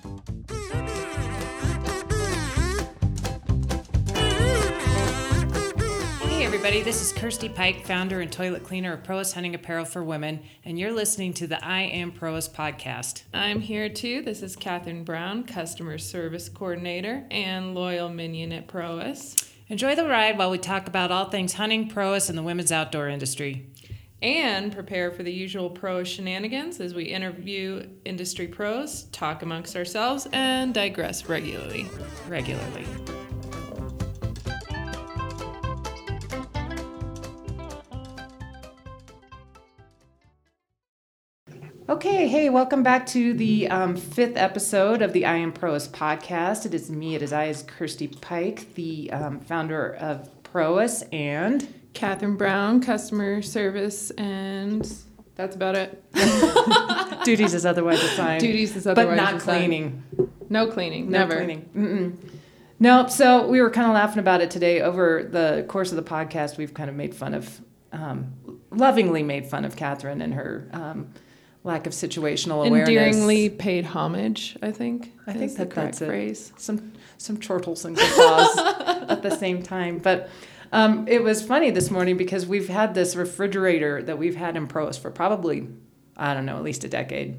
Hey everybody, this is Kirstie Pike, founder and toilet cleaner of Prois Hunting Apparel for Women, and you're listening to the I Am Prois podcast. I'm here too. This is Katherine Brown, customer service coordinator and loyal minion at Prois. Enjoy the ride while we talk about all things hunting, Prois, and the women's outdoor industry. And prepare for the usual Prois shenanigans as we interview industry pros, talk amongst ourselves, and digress regularly. Regularly. Okay, hey, welcome back to the um, fifth episode of the I Am Prois podcast. It is me, it is I, is Kirstie Pike, the um, founder of Prois, and Katherine Brown, customer service, and that's about it. duties is otherwise assigned. Duties is but otherwise not assigned. cleaning. No cleaning, No never. cleaning. Mm-mm. Nope. So we were kind of laughing about it today. Over the course of the podcast, we've kind of made fun of, um, lovingly made fun of Katherine and her um, lack of situational awareness. Endearingly paid homage, I think. I think that that's it. phrase. Some some chortles and guffaws at the same time. But um, it was funny this morning because we've had this refrigerator that we've had in Prois for probably I don't know at least a decade,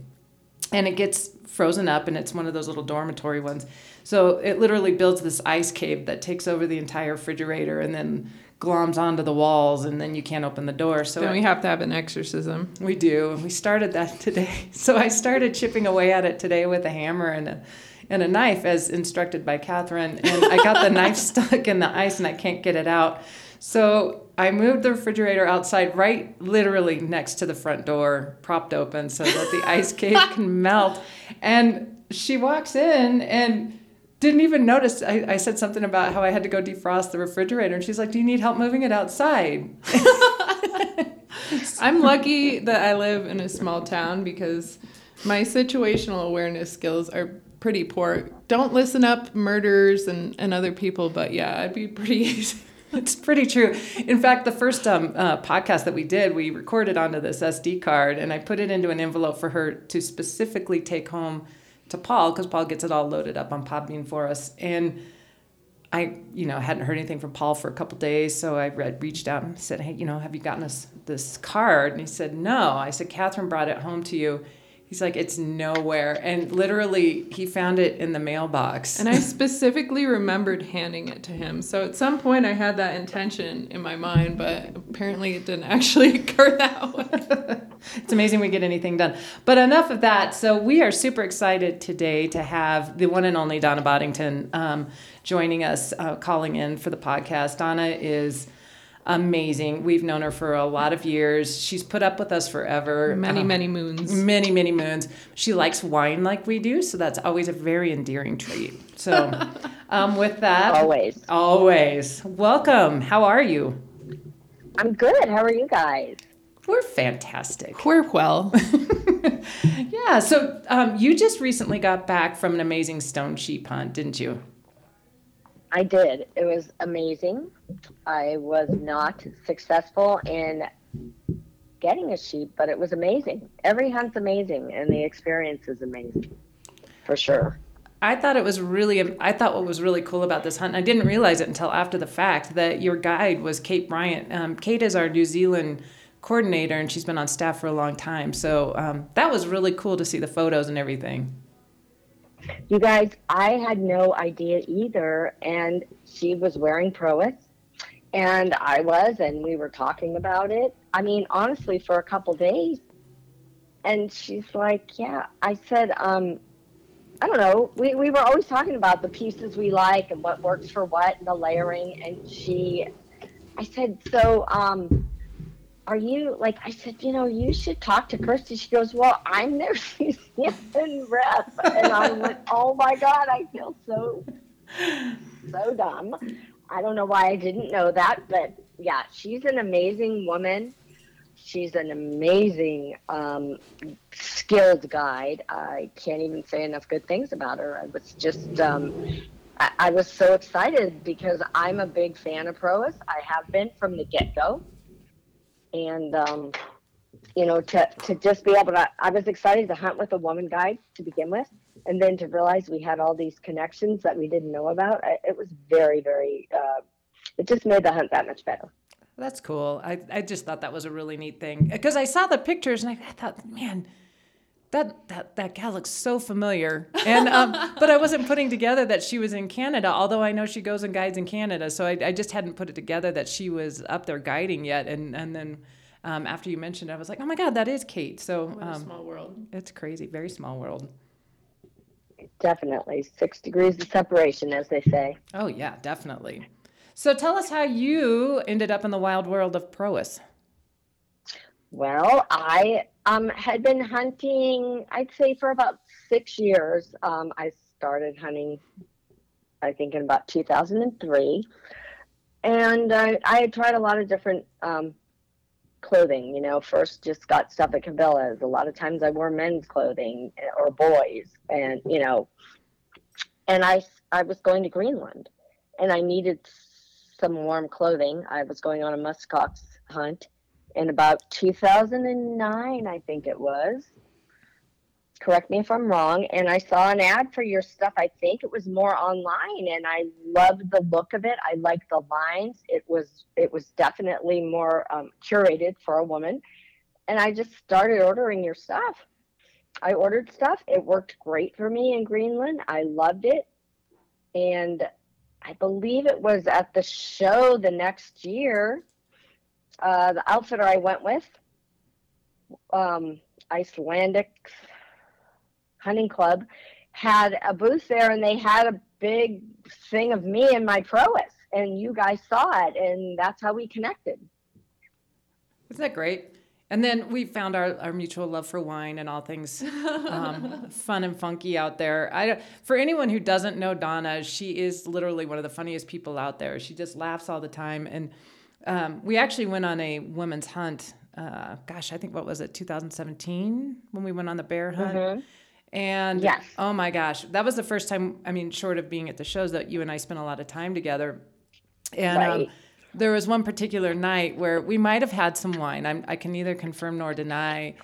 and it gets frozen up and it's one of those little dormitory ones. So it literally builds this ice cave that takes over the entire refrigerator and then gloms onto the walls and then you can't open the door. So Then we have to have an exorcism. we do. and We started that today. So I started chipping away at it today with a hammer and a and a knife as instructed by Katherine. And I got the knife stuck in the ice and I can't get it out. So I moved the refrigerator outside right literally next to the front door, propped open so that the ice cave can melt. And she walks in and didn't even notice. I, I said something about how I had to go defrost the refrigerator. And she's like, Do you need help moving it outside? I'm lucky that I live in a small town because my situational awareness skills are pretty poor. Don't listen up murderers and, and other people, but yeah, I'd be pretty easy. It's pretty true. In fact, the first um, uh, podcast that we did, we recorded onto this SD card, and I put it into an envelope for her to specifically take home to Paul because Paul gets it all loaded up on Podbean for us. And I, you know, hadn't heard anything from Paul for a couple days, so I read, reached out and said, "Hey, you know, have you gotten us this card?" And he said, "No." I said, "Katherine brought it home to you." He's like, "It's nowhere," and literally, he found it in the mailbox. And I specifically remembered handing it to him. So at some point I had that intention in my mind, but apparently it didn't actually occur that way. it's amazing we get anything done. But enough of that. So we are super excited today to have the one and only Donna Boddington um, joining us, uh, calling in for the podcast. Donna is amazing. We've known her for a lot of years. She's put up with us forever. Many, Um, many moons. Many, many moons. She likes wine like we do, so that's always a very endearing trait. So, um, with that, Always. always welcome. How are you? I'm good. How are you guys? We're fantastic. We're well. Yeah, so um, you just recently got back from an amazing stone sheep hunt, didn't you? I did. It was amazing. I was not successful in getting a sheep, but it was amazing. Every hunt's amazing, and the experience is amazing, for sure. I thought it was really, I thought what was really cool about this hunt, and I didn't realize it until after the fact, that your guide was Kate Bryant. Um, Kate is our New Zealand coordinator, and she's been on staff for a long time. So um, that was really cool to see the photos and everything. You guys, I had no idea either, and she was wearing Prois, and I was, and we were talking about it. I mean, honestly, for a couple days, and she's like, "Yeah." I said, um, "I don't know." We we were always talking about the pieces we like and what works for what, and the layering. And she, I said, "So, um, are you like I said, you know, you should talk to Kirstie. She goes, Well, I'm their season rep. And I went, Oh my God, I feel so so dumb. I don't know why I didn't know that, but yeah, she's an amazing woman. She's an amazing, um, skilled guide. I can't even say enough good things about her. I was just, um, I, I was so excited because I'm a big fan of Prois. I have been from the get go and um, you know to, to just be able to i was excited to hunt with a woman guide to begin with and then to realize we had all these connections that we didn't know about, I, it was very, very. Uh, it just made the hunt that much better. That's cool. I, I just thought that was a really neat thing because I saw the pictures and I, I thought, man, that that that gal looks so familiar. And um, but i wasn't putting together that she was in canada although i know she goes and guides in canada. So i, I just hadn't put it together that she was up there guiding yet. And and then um, after you mentioned it i was like oh my god that is kate. So What a um, small world. it's crazy. Very small world. Definitely. Six degrees of separation, as they say. oh yeah definitely. So tell us how you ended up in the wild world of prois Well, I um, had been hunting, I'd say, for about six years. Um, I started hunting, I think, in about 2003. And I, I had tried a lot of different um, clothing. You know, first just got stuff at Cabela's. A lot of times I wore men's clothing eh, or boys. And, you know, and I, I was going to Greenland and I needed some warm clothing. I was going on a muskox hunt in about 2009, I think it was. Correct me if I'm wrong. And I saw an ad for your stuff. I think it was more online, and I loved the look of it. I liked the lines. It was it was definitely more um, curated for a woman, and I just started ordering your stuff. I ordered stuff. It worked great for me in Greenland. I loved it, and I believe it was at the show the next year uh, the outfitter I went with, um, Icelandic Hunting Club, had a booth there, and they had a big thing of me and my Prois, and you guys saw it, and that's how we connected. Isn't that great? And then we found our, our mutual love for wine and all things um, fun and funky out there. I for anyone who doesn't know Donna, she is literally one of the funniest people out there. She just laughs all the time. And um, we actually went on a women's hunt. Uh, gosh, I think what was it, 2017, when we went on the bear hunt. And Yes. oh my gosh, that was the first time. I mean, short of being at the shows, that you and I spent a lot of time together. And um, there was one particular night where we might have had some wine. I'm, I can neither confirm nor deny,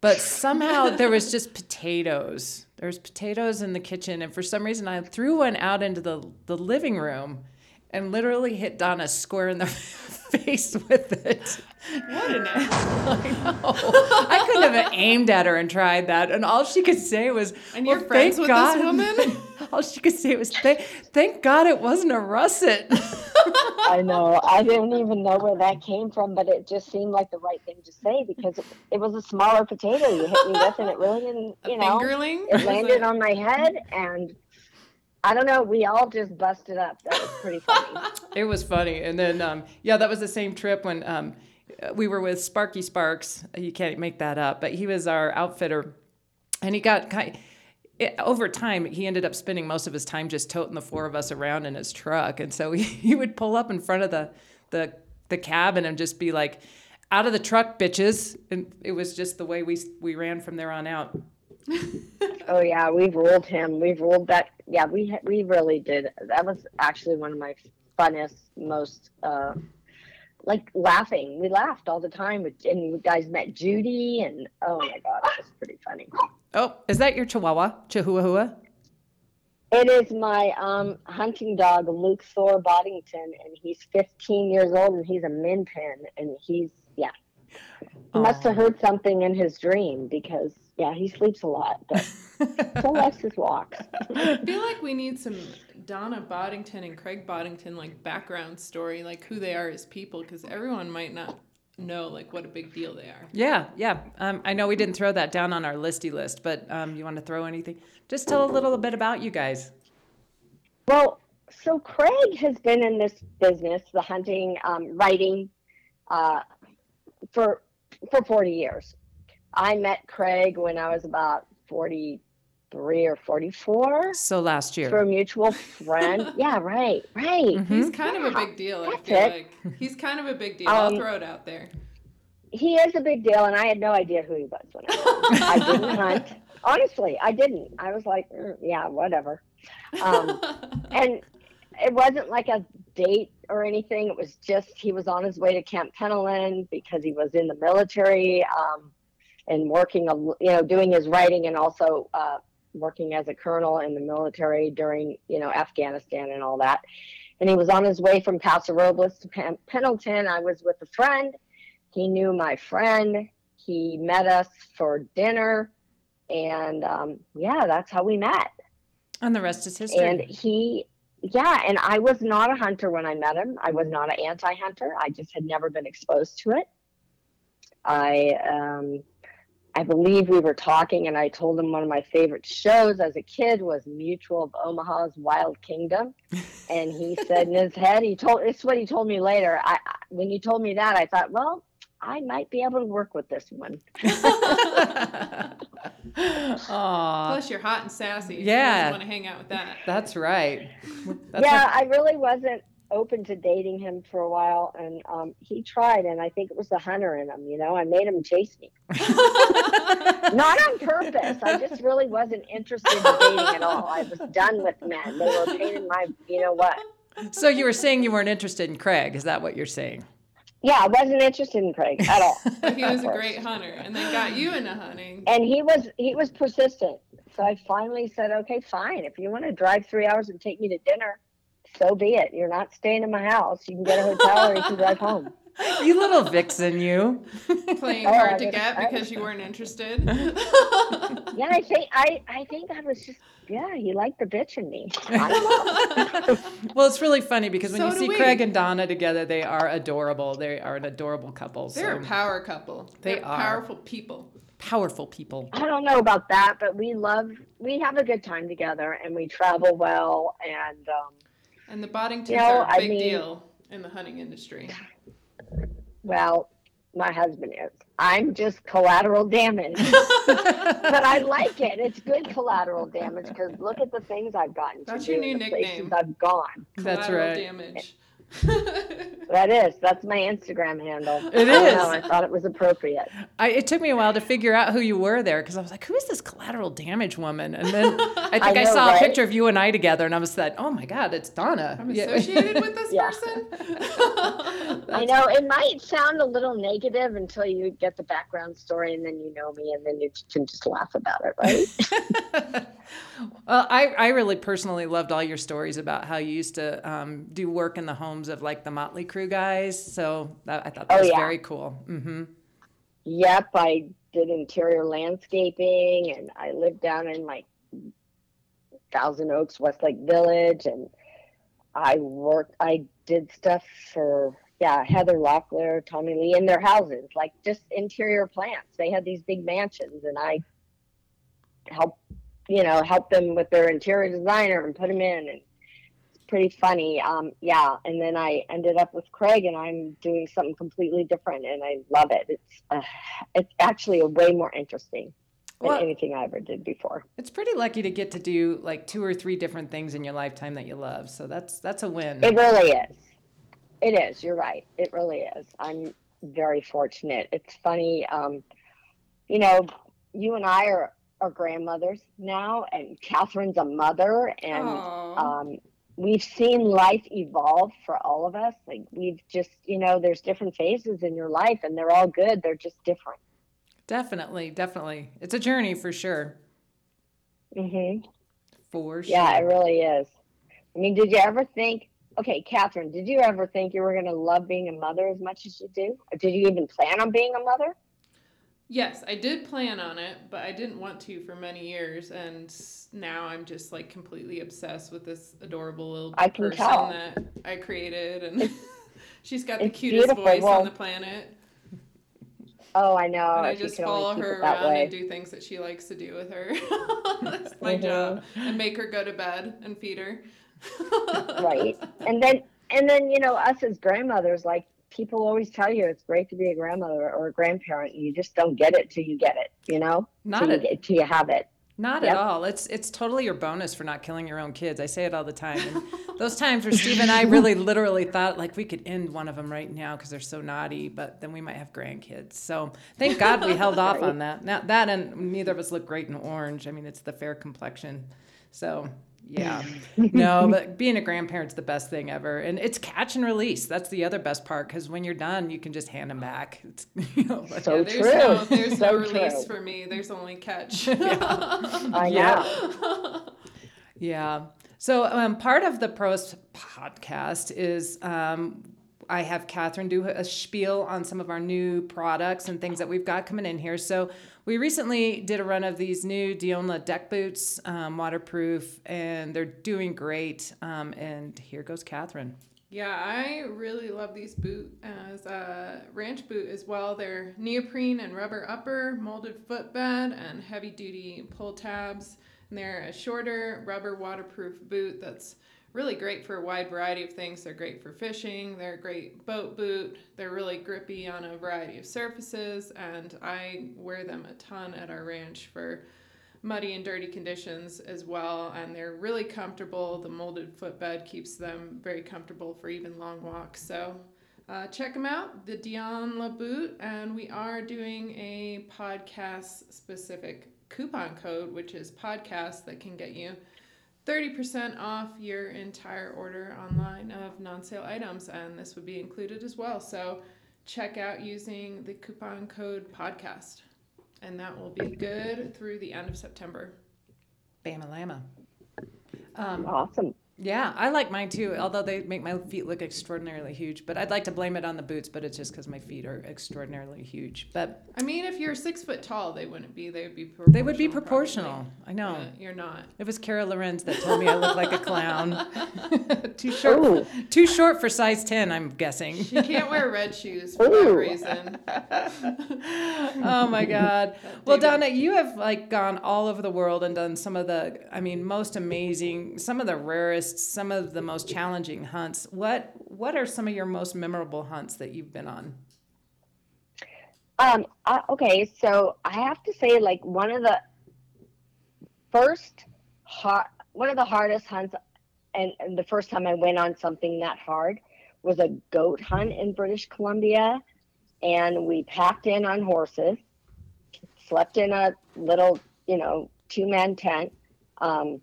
but somehow there was just potatoes. There was potatoes in the kitchen, and for some reason I threw one out into the the living room, and literally hit Donna square in the face with it. What an I know. I couldn't have aimed at her and tried that, and all she could say was, And well, you're friends thank with God. this woman? all she could say was, thank, thank God it wasn't a russet. I know. I didn't even know where that came from, but it just seemed like the right thing to say because it, it was a smaller potato you hit me with, and it really didn't, A you know, fingerling? it landed it- on my head, and I don't know. We all just busted up. That was pretty funny. It was funny. And then, um, yeah, that was the same trip when um, we were with Sparky Sparks. You can't make that up, but he was our outfitter. And he got kind it, over time, he ended up spending most of his time just toting the four of us around in his truck. And so he, he would pull up in front of the, the, the cabin and just be like, out of the truck, bitches. And it was just the way we, we ran from there on out. Oh yeah, we've ruled him. We've ruled that. Yeah, we ha- we really did. That was actually one of my funnest, most uh, like laughing. We laughed all the time, and you guys met Judy, and oh my god, it was pretty funny. Oh, is that your Chihuahua? Chihuahua? It is my um, hunting dog, Luke Thor Boddington, and he's 15 years old, and he's a min pin, and he's yeah. He must have heard something in his dream because yeah, he sleeps a lot, but still likes his walks. I feel like we need some Donna Boddington and Craig Boddington like background story, like who they are as people, because everyone might not know like what a big deal they are. Yeah, yeah. Um, I know we didn't throw that down on our listy list, but um, you want to throw anything? Just tell a little bit about you guys. Well, so Craig has been in this business, the hunting, um, writing, uh, for for 40 years. I met Craig when I was about 43 or 44 So last year. through a mutual friend. yeah, right, right. He's kind of a big deal. I That's feel it. like he's kind of a big deal. I'll Um, throw it out there. He is a big deal, and I had no idea who he was when I, I didn't hunt. Honestly, I didn't. I was like, "Mm, yeah, whatever. Um, and it wasn't like a date or anything. It was just he was on his way to Camp Pendleton because he was in the military um, and working, a you know, doing his writing and also uh, working as a colonel in the military during, you know, Afghanistan and all that. And he was on his way from Paso Robles to Pen- Pendleton. I was with a friend. He knew my friend. He met us for dinner. And um, yeah, that's how we met. And the rest is history. And he, yeah, and I was not a hunter when I met him. I was not an anti hunter. I just had never been exposed to it. I, um, I believe we were talking, and I told him one of my favorite shows as a kid was Mutual of Omaha's Wild Kingdom, and he said in his head, he told it's what he told me later. I when you told me that, I thought, well, I might be able to work with this one. Plus, you're hot and sassy. Yeah. You want to hang out with that. that's right. That's yeah, what- I really wasn't open to dating him for a while, and um, he tried, and I think it was the hunter in him. You know, I made him chase me, not on purpose. I just really wasn't interested in dating at all. I was done with men. They were a pain in my, you know what? so you were saying you weren't interested in Craig? Is that what you're saying? Yeah, I wasn't interested in Craig at all. But he was a great hunter, and then got you into hunting. and he was he was persistent. So I finally said, okay, fine. If you want to drive three hours and take me to dinner, so be it. You're not staying in my house. You can get a hotel or you can drive home. You little vixen, you. Playing Oh, hard to was- get I because you weren't interested. Yeah, I think I I think I was just yeah. He liked the bitch in me. I don't know. well, it's really funny because when So you see we. Craig and Donna together, they are adorable. They are an adorable couple. They're a power couple. They They're are. powerful people. powerful people. I don't know about that, but we love we have a good time together and we travel well and um, And the Boddingtons You know, are a big mean- deal in the hunting industry. well, my husband is. I'm just collateral damage. but I like it. It's good collateral damage because look at the things I've gotten That's to your do, new and the places nickname. I've gone. That's Collateral right. Damage. That is. That's my Instagram handle. It I is. know, I thought it was appropriate. I, it took me a while to figure out who you were there because I was like, "Who is this collateral damage woman?" And then I think I, know, saw a picture of you and I together, and I was like, "Oh my God, it's Donna." I'm Yeah. associated with this Yeah. person. I know it might sound a little negative until you get the background story and then you know me and then you can just laugh about it, right? well, I, I really personally loved all your stories about how you used to um, do work in the of like the Motley Crue guys. So that, I thought that Oh, was yeah. very cool. hmm yep, I did interior landscaping and I lived down in like Thousand Oaks, Westlake Village, and I worked. I did stuff for yeah Heather Locklear, Tommy Lee in their houses, like just interior plants. They had these big mansions, and I helped you know help them with their interior designer and put them in and pretty funny um yeah and then i ended up with craig and i'm doing something completely different and i love it. It's uh, it's actually a way more interesting than Well- anything i ever did before. It's pretty lucky to get to do like two or three different things in your lifetime that you love. So that's that's a win. it really is. It is. You're right. It really is. I'm very fortunate. It's funny um you know you and i are are grandmothers now and katherine's a mother and um, we've seen life evolve for all of us. Like we've just, you know, there's different phases in your life, and they're all good. They're just different. Definitely, definitely. It's a journey for sure. Mm-hmm. For sure. Yeah, it really is. I mean, did you ever think? Okay, Katherine, did you ever think you were going to love being a mother as much as you do? Or did you even plan on being a mother? Yes, I did plan on it, but I didn't want to for many years, and now I'm just like completely obsessed with this adorable little I person tell. that I created, and she's got the cutest beautiful. voice Well, on the planet. Oh, I know. and I just follow her around and do things that she likes to do with her. That's my Mhm. job, and make her go to bed and feed her. right and then and then you know us as grandmothers like people always tell you it's great to be a grandmother or a grandparent you just don't get it till you get it you know Not till you, get, till you have it Not Yep. at all. It's it's totally your bonus for not killing your own kids. I say it all the time. And those times where Steve and I really literally thought like we could end one of them right now because they're so naughty, but then we might have grandkids. So thank God we held off on that. Now that and neither of us look great in orange. I mean, it's the fair complexion. So Yeah. No, but being a grandparent's the best thing ever. And it's catch and release. That's the other best part because when you're done, you can just hand them back. It's, you know, So yeah, there's true. no there's So no release true. for me. There's only catch. I Yeah. know. Yeah. So um, part of the Prois podcast is um, I have Katherine do a spiel on some of our new products and things that we've got coming in here. So we recently did a run of these new Dionla deck boots, um, waterproof, and they're doing great. Um, and here goes Katherine. Yeah, I really love these boot as a ranch boot as well. They're neoprene and rubber upper, molded footbed, and heavy duty pull tabs. And they're a shorter rubber waterproof boot that's really great for a wide variety of things. They're great for fishing, they're a great boat boot, they're really grippy on a variety of surfaces, and I wear them a ton at our ranch for muddy and dirty conditions as well and they're really comfortable the molded footbed keeps them very comfortable for even long walks so uh, check them out the dion la boot and we are doing a podcast specific coupon code which is podcast that can get you 30% off your entire order online of non-sale items and this would be included as well so check out using the coupon code podcast and that will be good through the end of September. Bama Lama. Um, Awesome. Yeah, I like mine too, although they make my feet look extraordinarily huge. But I'd like to blame it on the boots, but it's just because my feet are extraordinarily huge. But I mean, if you're six foot tall, they wouldn't be. They would be. they would be probably. proportional. I know. But you're not. It was Kara Lorenz that told me I look like a clown. too short. Ooh. Too short for size ten, I'm guessing. She can't wear red shoes for that oh. reason. oh my god. Well, Donna, you have like gone all over the world and done some of the I mean, most amazing, some of the rarest, some of the most challenging hunts. What what are some of your most memorable hunts that you've been on? Um, okay, so I have to say, like one of the first hard, one of the hardest hunts, and, and the first time I went on something that hard was a goat hunt in British Columbia, and we packed in on horses, slept in a little, you know, two man tent, um,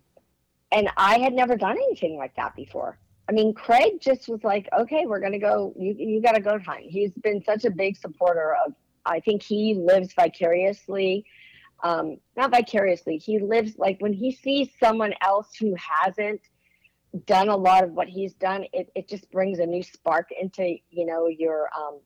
and I had never done anything like that before. I mean, Craig just was like, "Okay, we're gonna go. You you got to go hunt." He's been such a big supporter of. I think he lives vicariously, um, not vicariously. He lives like when he sees someone else who hasn't done a lot of what he's done. It it just brings a new spark into you know your um,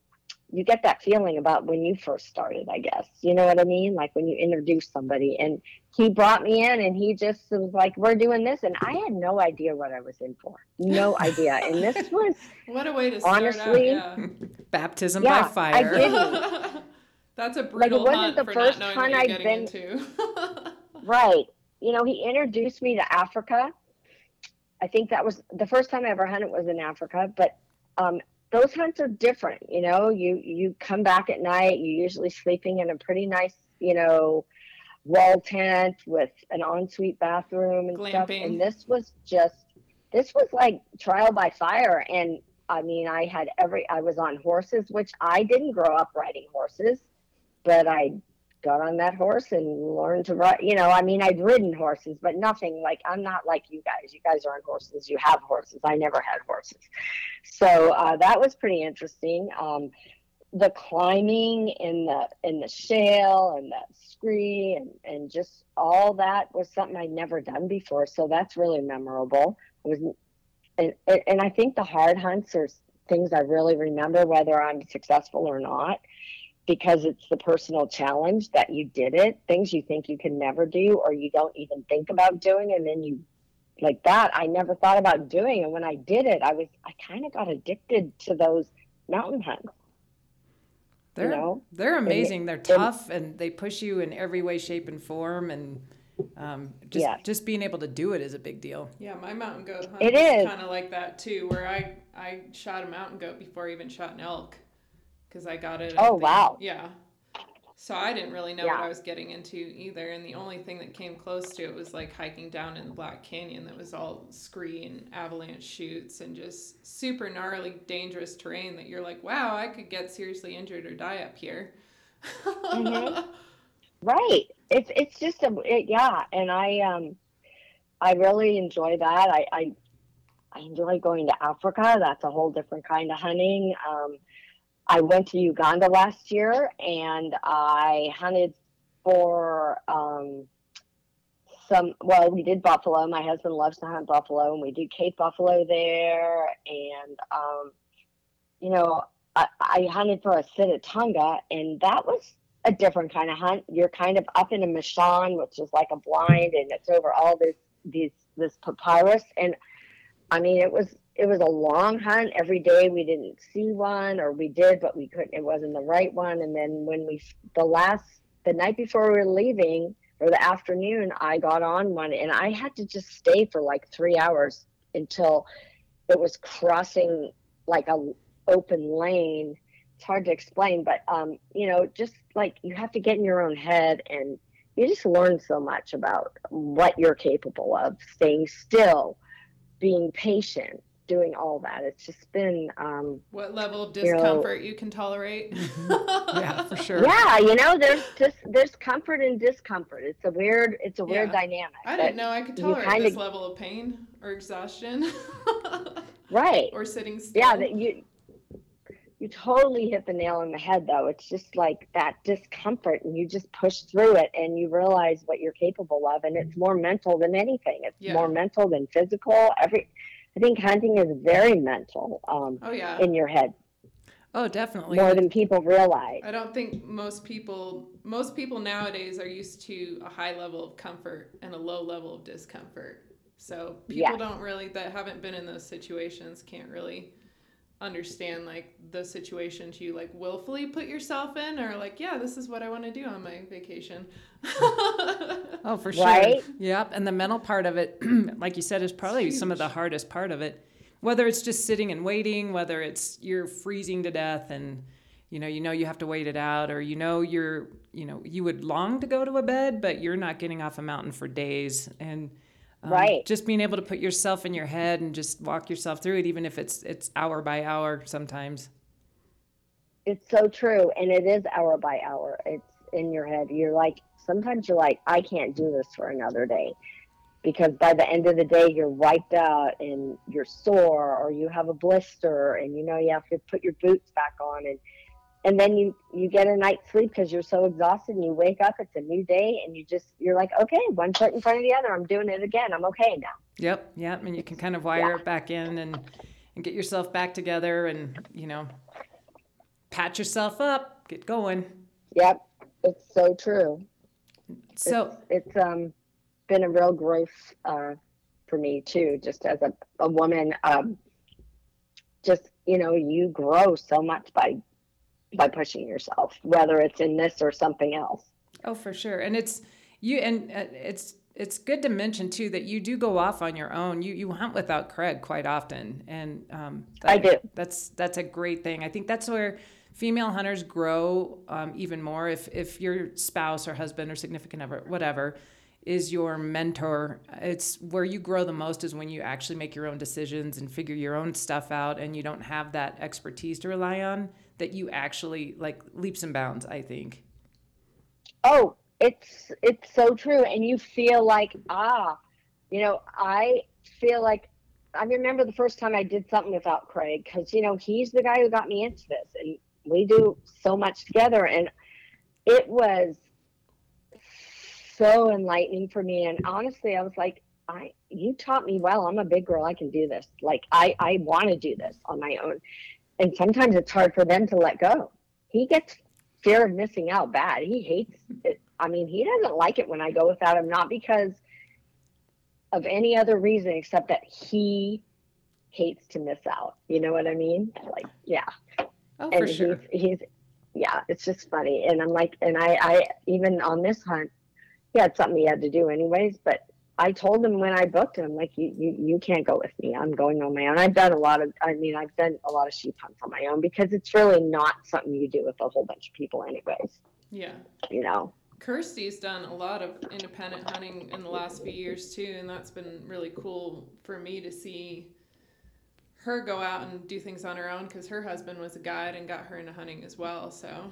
you get that feeling about when you first started, I guess. You know what I mean? Like when you introduce somebody. And he brought me in and he just was like, We're doing this. And I had no idea what I was in for. No idea. And this was, What a way to start Honestly, out. Baptism Yeah, by I fire. did. Yeah. That's a brutal Like, it wasn't the the for first not knowing hunt what you're I'd been- to. right. You know, he introduced me to Africa. I think that was the first time I ever hunted was in Africa. But um, those hunts are different. You know, you, you come back at night, you're usually sleeping in a pretty nice, you know, wall tent with an ensuite bathroom and stuff. And this was just, this was like trial by fire. And I mean, I had every, I was on horses, which I didn't grow up riding horses, but I got on that horse and learned to ride. You know, I mean, I'd ridden horses, but nothing like, I'm not like you guys. You guys are on horses, you have horses. I never had horses. So uh, that was pretty interesting. Um, the climbing in the in the shale and the scree and, and just all that was something I'd never done before. So that's really memorable. It was and, and I think the hard hunts are things I really remember whether I'm successful or not because it's the personal challenge that you did it, things you think you can never do or you don't even think about doing and then you like that I never thought about doing and when I did it I was I kind of got addicted to those mountain hunts. They're know? they're amazing. They're tough and they push you in every way, shape, and form. And um, just Yes. just being able to do it is a big deal. Yeah, my mountain goat hunt It is is. kind of like that too, where I I shot a mountain goat before I even shot an elk, because I got it. Oh, the- wow. Yeah. So I didn't really know what I was getting into either, and the only thing that came close to it was like hiking down in the Black Canyon that was all scree and avalanche chutes and just super gnarly, dangerous terrain that you're like, wow, I could get seriously injured or die up here. Mhm. Right. It's it's just a it, yeah, and I um I really enjoy that. I, I I enjoy going to Africa. That's a whole different kind of hunting. Um, I went to Uganda last year and I hunted for um, some. Well, we did buffalo. My husband loves to hunt buffalo, and we did Cape buffalo there. And um, you know, I, I hunted for a Sitatunga, and that was a different kind of hunt. You're kind of up in a machan, which is like a blind, and it's over all this these this papyrus. And I mean, it was it was a long hunt. Every day we didn't see one, or we did, but we couldn't. It wasn't the right one. And then when we the last the night before we were leaving, or the afternoon, I got on one, and I had to just stay for like three hours until it was crossing like a open lane it's hard to explain, but um, you know, just like you have to get in your own head and you just learn so much about what you're capable of, staying still, being patient, doing all that. It's just been um, what level of discomfort you, know, you can tolerate. yeah, for sure. Yeah, you know, there's just there's comfort and discomfort. It's a weird it's a weird yeah. dynamic. I didn't know I could tolerate kinda, this level of pain or exhaustion. right. Or sitting still. Yeah, that you you totally hit the nail on the head though it's just like that discomfort and you just push through it and you realize what you're capable of and it's more mental than anything it's yeah. more mental than physical every i think hunting is very mental um, oh, yeah. in your head oh definitely more than people realize i don't think most people most people nowadays are used to a high level of comfort and a low level of discomfort so people yes. don't really that haven't been in those situations can't really understand like the situation situations you like willfully put yourself in or like yeah this is what i want to do on my vacation. Oh for sure. Right? yep and the mental part of it like you said is probably some of the hardest part of it. Whether it's just sitting and waiting whether it's you're freezing to death and you know you know you have to wait it out or you know you're you know you would long to go to a bed but you're not getting off a mountain for days. And um, right. Just being able to put yourself in your head and just walk yourself through it, even if it's it's hour by hour sometimes. It's so true, and it is hour by hour. It's in your head. You're like sometimes you're like, I can't do this for another day, because by the end of the day you're wiped out and you're sore, or you have a blister, and you know you have to put your boots back on and and then you you get a night's sleep because you're so exhausted and you wake up it's a new day and you just you're like okay one foot in front of the other i'm doing it again i'm okay now. Yep yep and you can kind of wire yeah. it back in and and get yourself back together and you know pat yourself up get going. Yep it's so true. So it's, it's um been a real growth uh for me too just as a, a woman um just you know you grow so much by by pushing yourself, whether it's in this or something else. Oh, for sure. And it's you, and uh, it's it's good to mention too that you do go off on your own. You you hunt without Craig quite often, and um, that, I do. That's that's a great thing. I think that's where female hunters grow um, even more. If if your spouse or husband or significant other, whatever, is your mentor. It's where you grow the most is when you actually make your own decisions and figure your own stuff out, and you don't have that expertise to rely on that you actually like leaps and bounds i think. Oh it's it's so true and you feel like ah you know i feel like i remember the first time i did something without craig because you know he's the guy who got me into this and we do so much together and it was so enlightening for me and honestly i was like i you taught me well. I'm a big girl. I can do this. Like i i want to do this on my own and sometimes it's hard for them to let go. He gets fear of missing out bad. He hates it. I mean, he doesn't like it when I go without him, not because of any other reason except that he hates to miss out. You know what I mean? Like, yeah. Oh, and for sure. He's, he's, yeah, it's just funny. And I'm like, and I, I, even on this hunt, he had something he had to do anyways, but I told him when I booked him, like you, you, you can't go with me. I'm going on my own. I've done a lot of, I mean, I've done a lot of sheep hunts on my own because it's really not something you do with a whole bunch of people, anyways. Yeah. You know. Kirstie's done a lot of independent hunting in the last few years too, and that's been really cool for me to see her go out and do things on her own because her husband was a guide and got her into hunting as well. So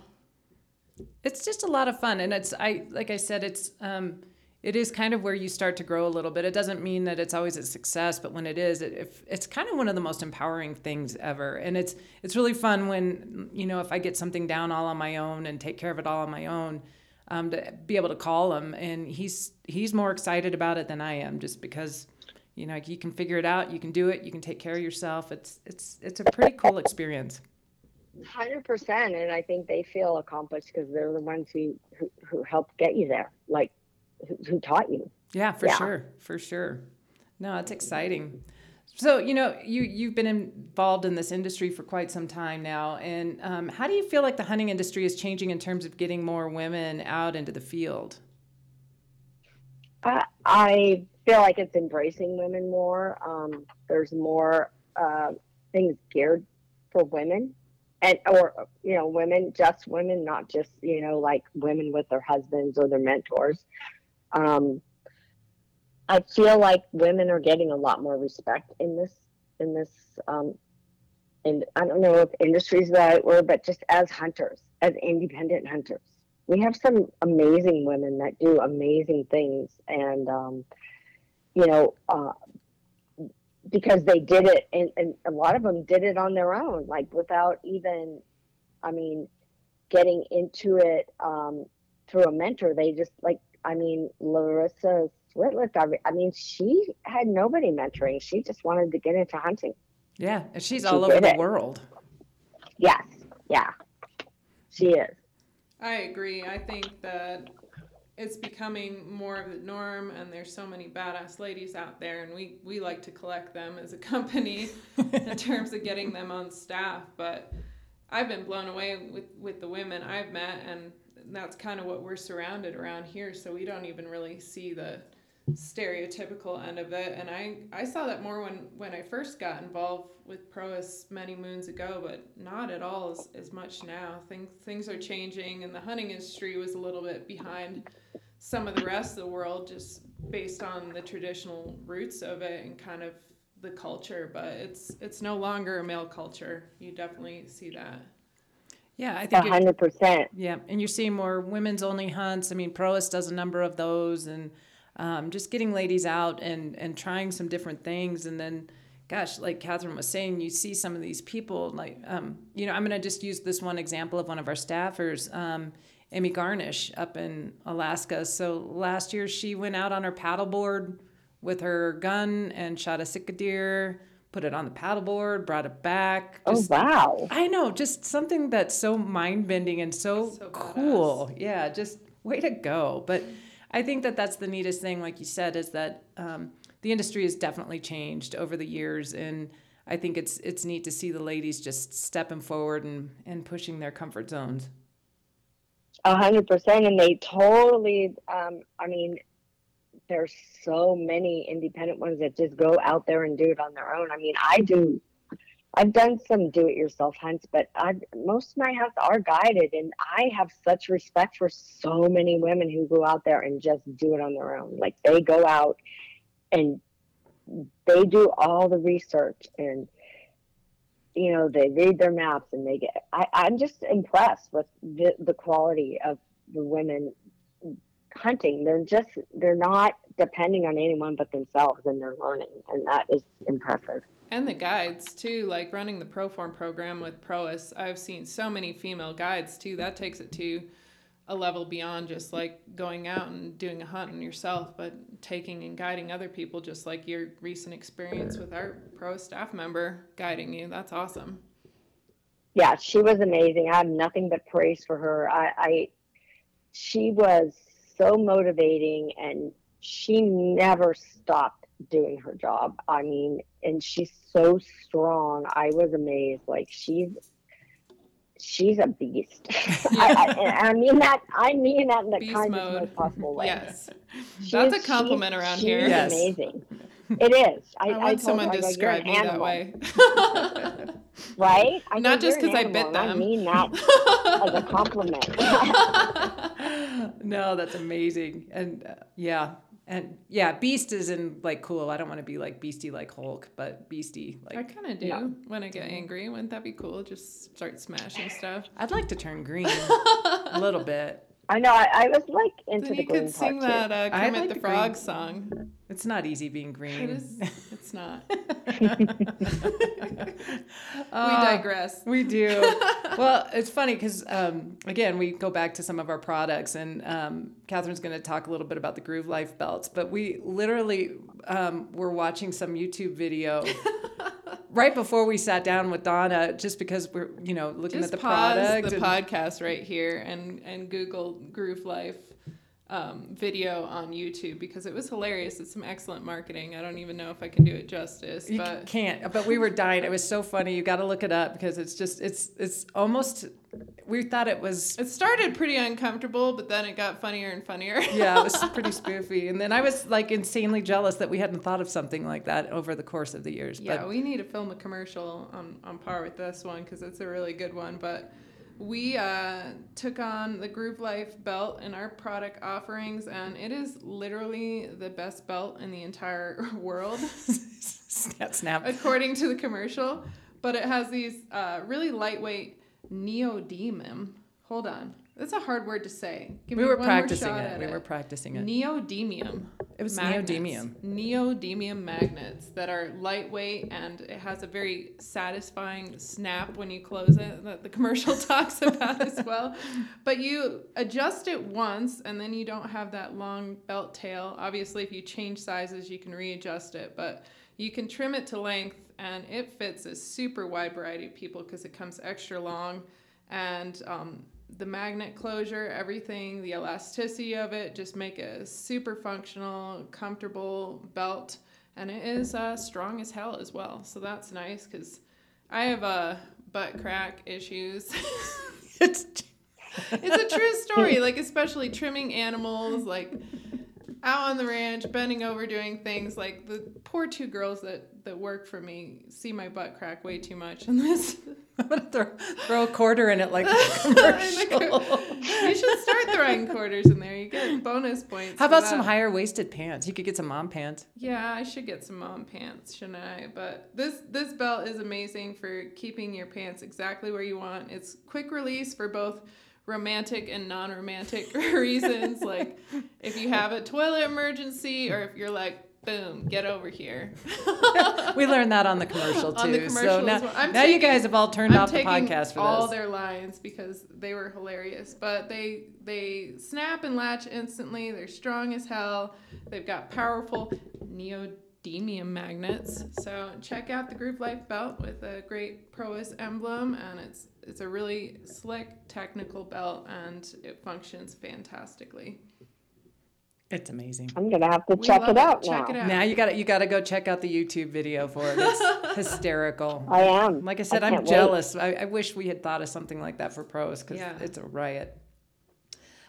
it's just a lot of fun, and it's I like I said, it's um it is kind of where you start to grow a little bit. It doesn't mean that it's always a success, but when it is, it, it's kind of one of the most empowering things ever. And it's it's really fun when you know if I get something down all on my own and take care of it all on my own, um, to be able to call him, and he's he's more excited about it than I am, just because you know you can figure it out, you can do it, you can take care of yourself. It's it's it's a pretty cool experience. Hundred percent, and I think they feel accomplished because they're the ones who, who who helped get you there. Like who, who taught you. Yeah, for yeah. sure, for sure. No, it's exciting. So you know, you you've been involved in this industry for quite some time now, and um, how do you feel like the hunting industry is changing in terms of getting more women out into the field? Uh, I feel like it's embracing women more. Um, there's more uh, things geared for women, and or you know, women, just women, not just you know, like women with their husbands or their mentors. Um, I feel like women are getting a lot more respect in this in this um, and I don't know if industry is the right word, but just as hunters, as independent hunters. We have some amazing women that do amazing things, and um, you know, uh, because they did it, and, and a lot of them did it on their own, like without even, I mean, getting into it um, through a mentor. They just like I mean, Larysa Switlyk, I mean, she had nobody mentoring. She just wanted to get into hunting. Yeah, and she's she all over the it. world. Yes, yeah, she is. I agree. I think that it's becoming more of the norm, and there's so many badass ladies out there, and we, we like to collect them as a company in terms of getting them on staff. But I've been blown away with, with the women I've met, and that's kind of what we're surrounded around here. So we don't even really see the stereotypical end of it. And I, I saw that more when, when I first got involved with Prois many moons ago, but not at all as, as much now. Things, things are changing, and the hunting industry was a little bit behind some of the rest of the world just based on the traditional roots of it and kind of the culture. But it's, it's no longer a male culture. You definitely see that. Yeah, I think hundred percent. Yeah, and you're seeing more women's only hunts. I mean, Prois does a number of those, and um, just getting ladies out and and trying some different things, and then. Gosh, like Katherine was saying, you see some of these people, like, um, you know, I'm going to just use this one example of one of our staffers, um, Amy Garnish up in Alaska. So last year she went out on her paddleboard with her gun and shot a Sitka deer put it on the paddleboard, brought it back. Oh, just, oh wow! I know, just something that's so mind bending and so, so cool. Yeah, just way to go. But I think that that's the neatest thing, like you said, is that um, the industry has definitely changed over the years, and I think it's it's neat to see the ladies just stepping forward and and pushing their comfort zones. A hundred percent, and they totally. Um, I mean, there's so many independent ones that just go out there and do it on their own. I mean, I do. I've done some do-it-yourself hunts, but I've, most of my hunts are guided, and I have such respect for so many women who go out there and just do it on their own. Like they go out and they do all the research and you know they read their maps and they get I, i'm just impressed with the, the quality of the women hunting. They're just they're not depending on anyone but themselves and they're learning and that is impressive. And the guides too, like running the Proform program with Prois. I've seen so many female guides too. That takes it to a level beyond just like going out and doing a hunt on yourself, but taking and guiding other people, just like your recent experience with our pro staff member guiding you. That's awesome. Yeah, she was amazing. I have nothing but praise for her. I, I she was so motivating and she never stopped doing her job. I mean, and she's so strong. I was amazed. Like she's she's a beast. I, I, I, mean that. I mean that in the beast kindest, mode. most possible way. Yes, she's, that's a compliment around she's here. Yes. amazing. It is. I, I want someone to describe me that way. right? I Not just because I bit them. I mean that as a compliment. no, that's amazing. And uh, yeah, and yeah, Beast is in like cool. I don't want to be like Beastie like Hulk, but Beastie like. I kind of do yeah. when I get angry. Wouldn't that be cool? Just start smashing stuff. I'd like to turn green a little bit. I know. I, I was like into Then the you green could sing part that uh, I Kermit like the the Frog green. song. It's not easy being green. It is. It's not. we Uh, digress. We do. well, it's funny because, um, again, we go back to some of our products, and um, Katherine's going to talk a little bit about the Groove Life belts. But we literally um, were watching some YouTube video right before we sat down with Donna, just because we're, you know, looking Just at the pause product. the and- podcast right here and and Google Groove Life um, video on YouTube because it was hilarious. It's some excellent marketing. I don't even know if I can do it justice, You but can't, but we were dying. It was so funny. You got to look it up because it's just, it's, it's almost. We thought it was it started pretty uncomfortable, but then it got funnier and funnier. yeah, it was pretty spoofy. And then I was like insanely jealous that we hadn't thought of something like that over the course of the years. Yeah, But we need to film a commercial on, on par with this one because it's a really good one. But we uh, took on the Groove Life belt in our product offerings, and it is literally the best belt in the entire world, snap, snap. according to the commercial. But it has these uh, really lightweight neodymium. Hold on. That's a hard word to say. Give We were practicing it. We were practicing it. Neodymium. It was magnets. neodymium. Neodymium magnets that are lightweight and it has a very satisfying snap when you close it that the commercial talks about as well. But you adjust it once and then you don't have that long belt tail. Obviously, if you change sizes, you can readjust it, but you can trim it to length and it fits a super wide variety of people because it comes extra long and um, the magnet closure, everything, the elasticity of it, just make a super functional, comfortable belt, and it is uh, strong as hell as well. So that's nice because I have uh, butt crack issues. It's it's a true story, like especially trimming animals, like out on the ranch, bending over, doing things like the poor two girls that that work for me see my butt crack way too much, and this I'm gonna throw, throw a quarter in it like a commercial. you should start throwing quarters in there. You get bonus points. How about some higher waisted pants? You could get some mom pants. Yeah, I should get some mom pants, shouldn't I? But this this belt is amazing for keeping your pants exactly where you want. It's quick release for both romantic and non-romantic reasons. Like if you have a toilet emergency or if you're like, boom, get over here. We learned that on the commercial too. On the so now, well. I'm now you guys have all turned I'm off the taking podcast for this. all this. their lines because they were hilarious. But they they snap and latch instantly. They're strong as hell. They've got powerful neodymium magnets. So check out the Groove Life belt with a great Prois emblem, and it's it's a really slick technical belt, and it functions fantastically. It's amazing. I'm gonna have to We check it out Check now. it out. Now you got to you got to go check out the YouTube video for it. It's hysterical. I am. Like I said, I I'm jealous. I, I wish we had thought of something like that for Prois because Yeah. it's a riot.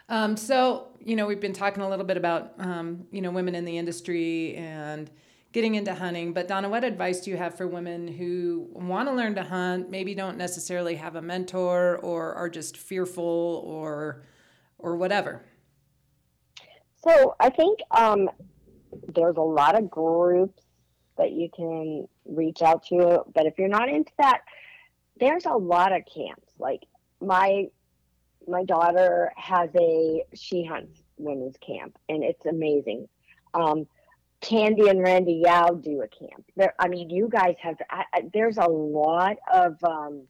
Um, so you know, we've been talking a little bit about um, you know women in the industry and getting into hunting. But Donna, what advice do you have for women who want to learn to hunt, maybe don't necessarily have a mentor or are just fearful or or whatever? So I think um, there's a lot of groups that you can reach out to, but if you're not into that, there's a lot of camps. Like my my daughter has a she hunts women's camp, and it's amazing. Um, Candy and Randy Yao do a camp. There, I mean, you guys have. I, I, there's a lot of um,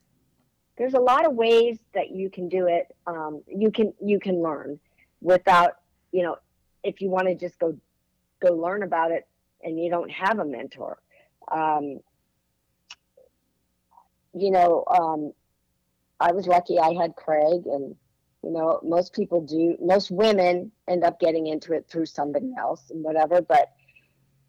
there's a lot of ways that you can do it. Um, you can you can learn without you know if you want to just go go learn about it and you don't have a mentor um, you know um, i was lucky i had craig and you know most people do most women end up getting into it through somebody else and whatever but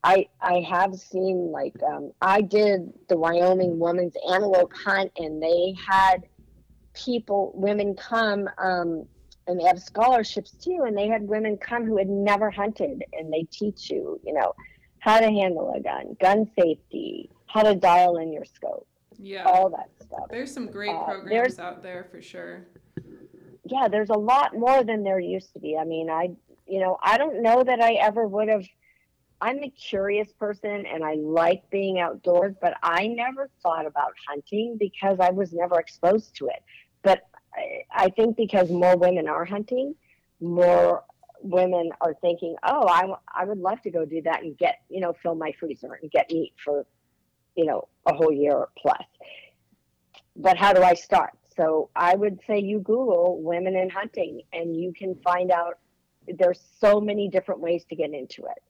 i i have seen like um, i did the wyoming women's antelope hunt and they had people women come um, and they have scholarships too and they had women come who had never hunted and they teach you you know how to handle a gun gun safety how to dial in your scope Yeah. all that stuff There's some great Uh, programs out there for sure. yeah there's a lot more than there used to be i mean i you know i don't know that i ever would have i'm a curious person and i like being outdoors but i never thought about hunting because i was never exposed to it but i, I think because more women are hunting more women are thinking, oh, I, I would love to go do that and get, you know, fill my freezer and get meat for, you know, a whole year plus. But how do I start? So I would say you Google women in hunting and you can find out there's so many different ways to get into it.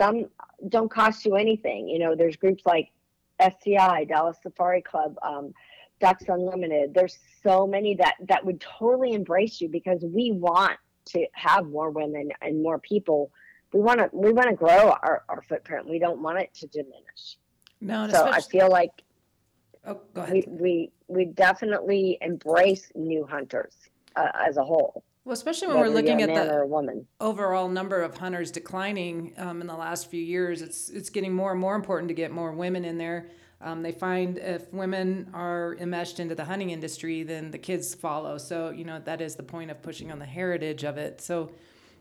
Some don't cost you anything. You know, there's groups like SCI, Dallas Safari Club, um, Ducks Unlimited. There's so many that that would totally embrace you because we want to have more women and more people. We want to we want to grow our, our footprint. We don't want it to diminish. No, so I feel like oh, go ahead. we we we definitely embrace new hunters uh, as a whole. Well, especially when we're looking at the woman. overall number of hunters declining um, in the last few years, it's it's getting more and more important to get more women in there. Um, they find if women are enmeshed into the hunting industry, then the kids follow. So you know that is the point of pushing on the heritage of it. So,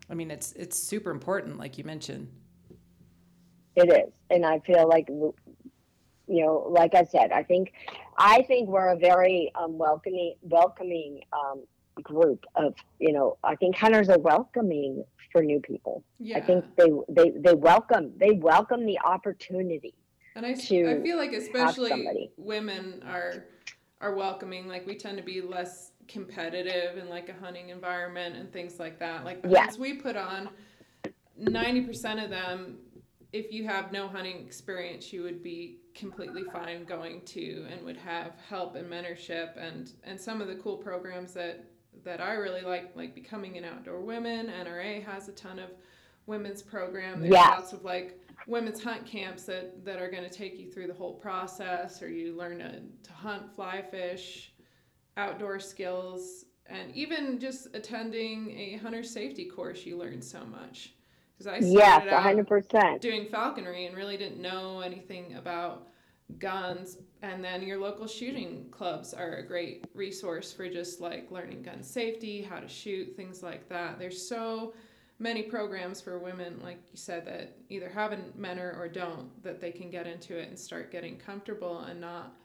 I mean, it's it's super important, like you mentioned. It is, and I feel like you know, like I said, I think I think we're a very um, welcoming welcoming um, group of you know. I think hunters are welcoming for new people. Yeah. I think they they they welcome they welcome the opportunity and I, to I feel like especially women are are welcoming. Like we tend to be less competitive in like a hunting environment and things like that. Like the Yeah. hunts we put on, ninety percent of them, if you have no hunting experience, you would be completely fine going to and would have help and mentorship and and some of the cool programs that that I really like, like becoming an outdoor women. NRA has a ton of women's program. There's Yes. lots of like women's hunt camps that, that are going to take you through the whole process, or you learn to, to hunt, fly fish, outdoor skills, and even just attending a hunter safety course, you learn so much. Because I started yes, out hundred percent. doing falconry and really didn't know anything about guns and then your local shooting clubs are a great resource for just like learning gun safety how to shoot things like that. There's so many programs for women like you said that either have a mentor or don't that they can get into it and start getting comfortable and not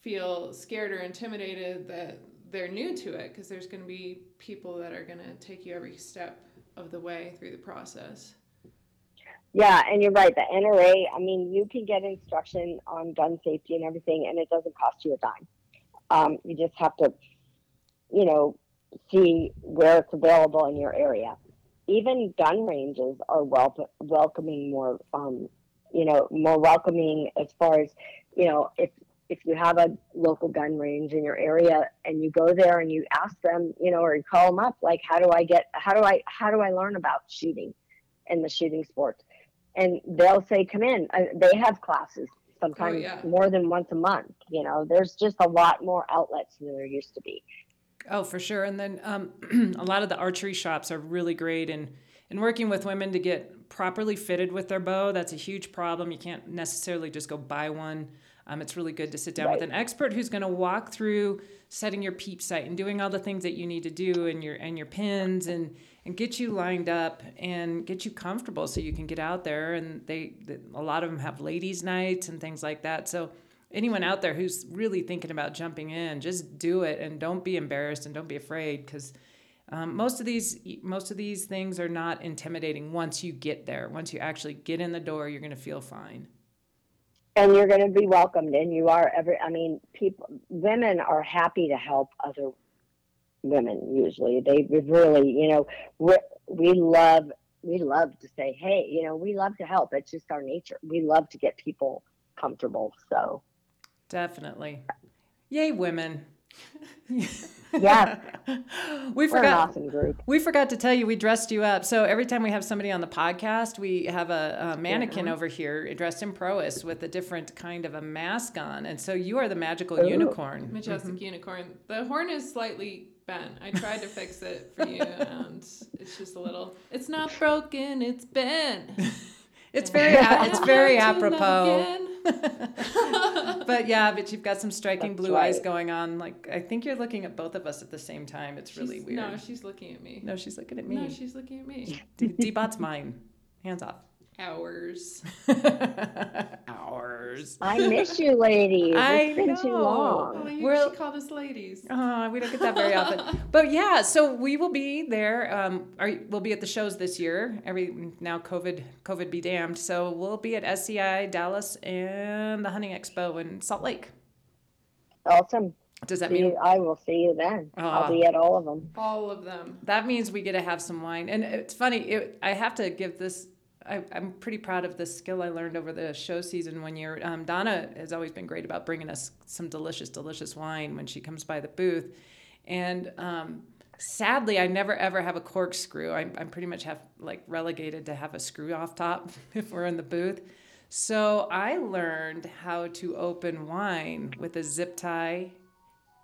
feel scared or intimidated that they're new to it because there's going to be people that are going to take you every step of the way through the process Yeah, and you're right. The NRA, I mean, you can get instruction on gun safety and everything, and it doesn't cost you a dime. Um, you just have to, you know, see where it's available in your area. Even gun ranges are wel- welcoming more, um, you know, more welcoming as far as, you know, if if you have a local gun range in your area and you go there and you ask them, you know, or you call them up, like, how do I get, how do I, how do I learn about shooting and the shooting sports? And they'll say come in uh, they have classes sometimes yeah. more than once a month you know there's just a lot more outlets than there used to be Oh, for sure. And then um, a lot of the archery shops are really great in in working with women to get properly fitted with their bow. That's a huge problem. You can't necessarily just go buy one. Um, it's really good to sit down with an expert who's going to walk through setting your peep sight and doing all the things that you need to do and your and your pins and and get you lined up and get you comfortable so you can get out there. And they, a lot of them have ladies' nights and things like that. So anyone out there who's really thinking about jumping in, just do it and don't be embarrassed and don't be afraid because um, most of these most of these things are not intimidating once you get there. Once you actually get in the door, you're going to feel fine. and you're going to be welcomed and you are every i mean people women are happy to help other women usually they really you know we we love we love to say hey you know we love to help it's just our nature we love to get people comfortable so Definitely. Yay, women. Yeah. we we're an forgot awesome group we forgot to tell you we dressed you up. So every time we have somebody on the podcast, we have a, a mannequin over here dressed in Prois with a different kind of a mask on. And so you are the magical Ooh. unicorn. Majestic mm-hmm. unicorn. The horn is slightly bent. I tried to fix it for you, and it's just a little. It's not broken. It's bent. It's very it's very Hard to love apropos. But yeah, but you've got some striking That's blue eyes going on. Like I think you're looking at both of us at the same time. It's really weird. No, she's looking at me. No, she's looking at me. No, she's looking at me. D- D-Bodd's mine. Hands off. Hours. Hours. I miss you, ladies. I it's been too know. long. Oh, you, Well- she called us ladies. Oh, we don't get that very often. But yeah, so we will be there. Um, are, we'll be at the shows this year. Every now COVID, COVID be damned. So we'll be at SCI Dallas and the Hunting Expo in Salt Lake. Awesome. Does that See mean you, I will see you then. Ah. I'll be at all of them. All of them. that means we get to have some wine? And it's funny. It, I have to give this. I, I'm pretty proud of the skill I learned over the show season one year. Um, Donna has always been great about bringing us some delicious, delicious wine when she comes by the booth. And um, sadly, I never ever have a corkscrew. I'm, I'm pretty much have like relegated to have a screw off top if we're in the booth. So I learned how to open wine with a zip tie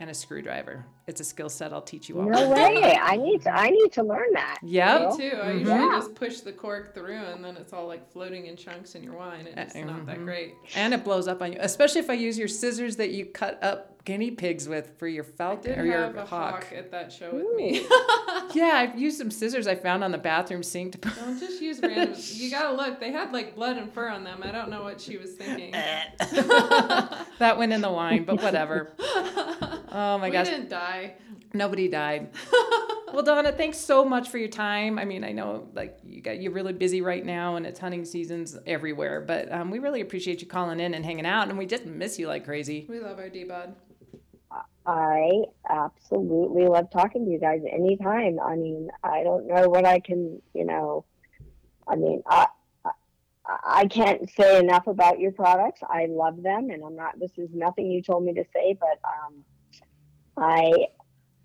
and a screwdriver. It's a skill set I'll teach you all. No way. I need to. I need to learn that. Yeah, Me too. I Mhm. usually Yeah. just push the cork through and then it's all like floating in chunks in your wine. and It's not that mhm. great. And it blows up on you, especially if I use your scissors that you cut up guinea pigs with for your I falcon did or your have a hawk. hawk at that show with me. Yeah, I've used some scissors I found on the bathroom sink to put. Don't just use random. You gotta look. They had like blood and fur on them. I don't know what she was thinking. that went in the wine, but whatever. Oh my we gosh, didn't die. nobody died. Well, Donna, thanks so much for your time. I mean, I know like you got you're really busy right now, and it's hunting seasons everywhere. But um, we really appreciate you calling in and hanging out, and we just miss you like crazy. We love our D bod. I absolutely love talking to you guys anytime. I mean, I don't know what I can, you know, I mean, I, I, I can't say enough about your products. I love them, and I'm not. This is nothing you told me to say, but um, I,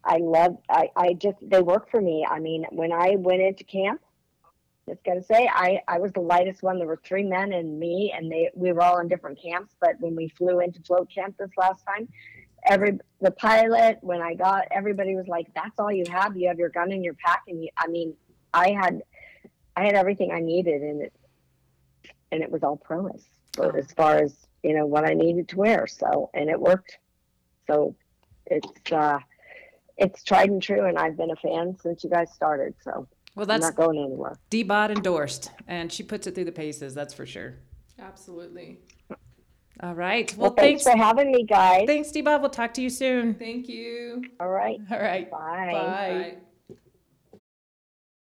I love. I, I just they work for me. I mean, when I went into camp, just gotta say, I, I was the lightest one. There were three men and me, and they we were all in different camps. But when we flew into float camp this last time, every the pilot when I got everybody was like, "That's all you have. You have your gun in your pack." And you, I mean, I had I had everything I needed, and it and it was all promise for as far as you know what I needed to wear. So and it worked. So it's uh it's tried and true, and I've been a fan since you guys started. So Well, I'm that's not going anywhere. D-Bodd endorsed, and she puts it through the paces. That's for sure. Absolutely. All right. Well, Well, thanks, thanks. for having me, guys. Thanks, D-Bodd. We'll talk to you soon. Thank you. All right, All right. bye. Bye. Bye.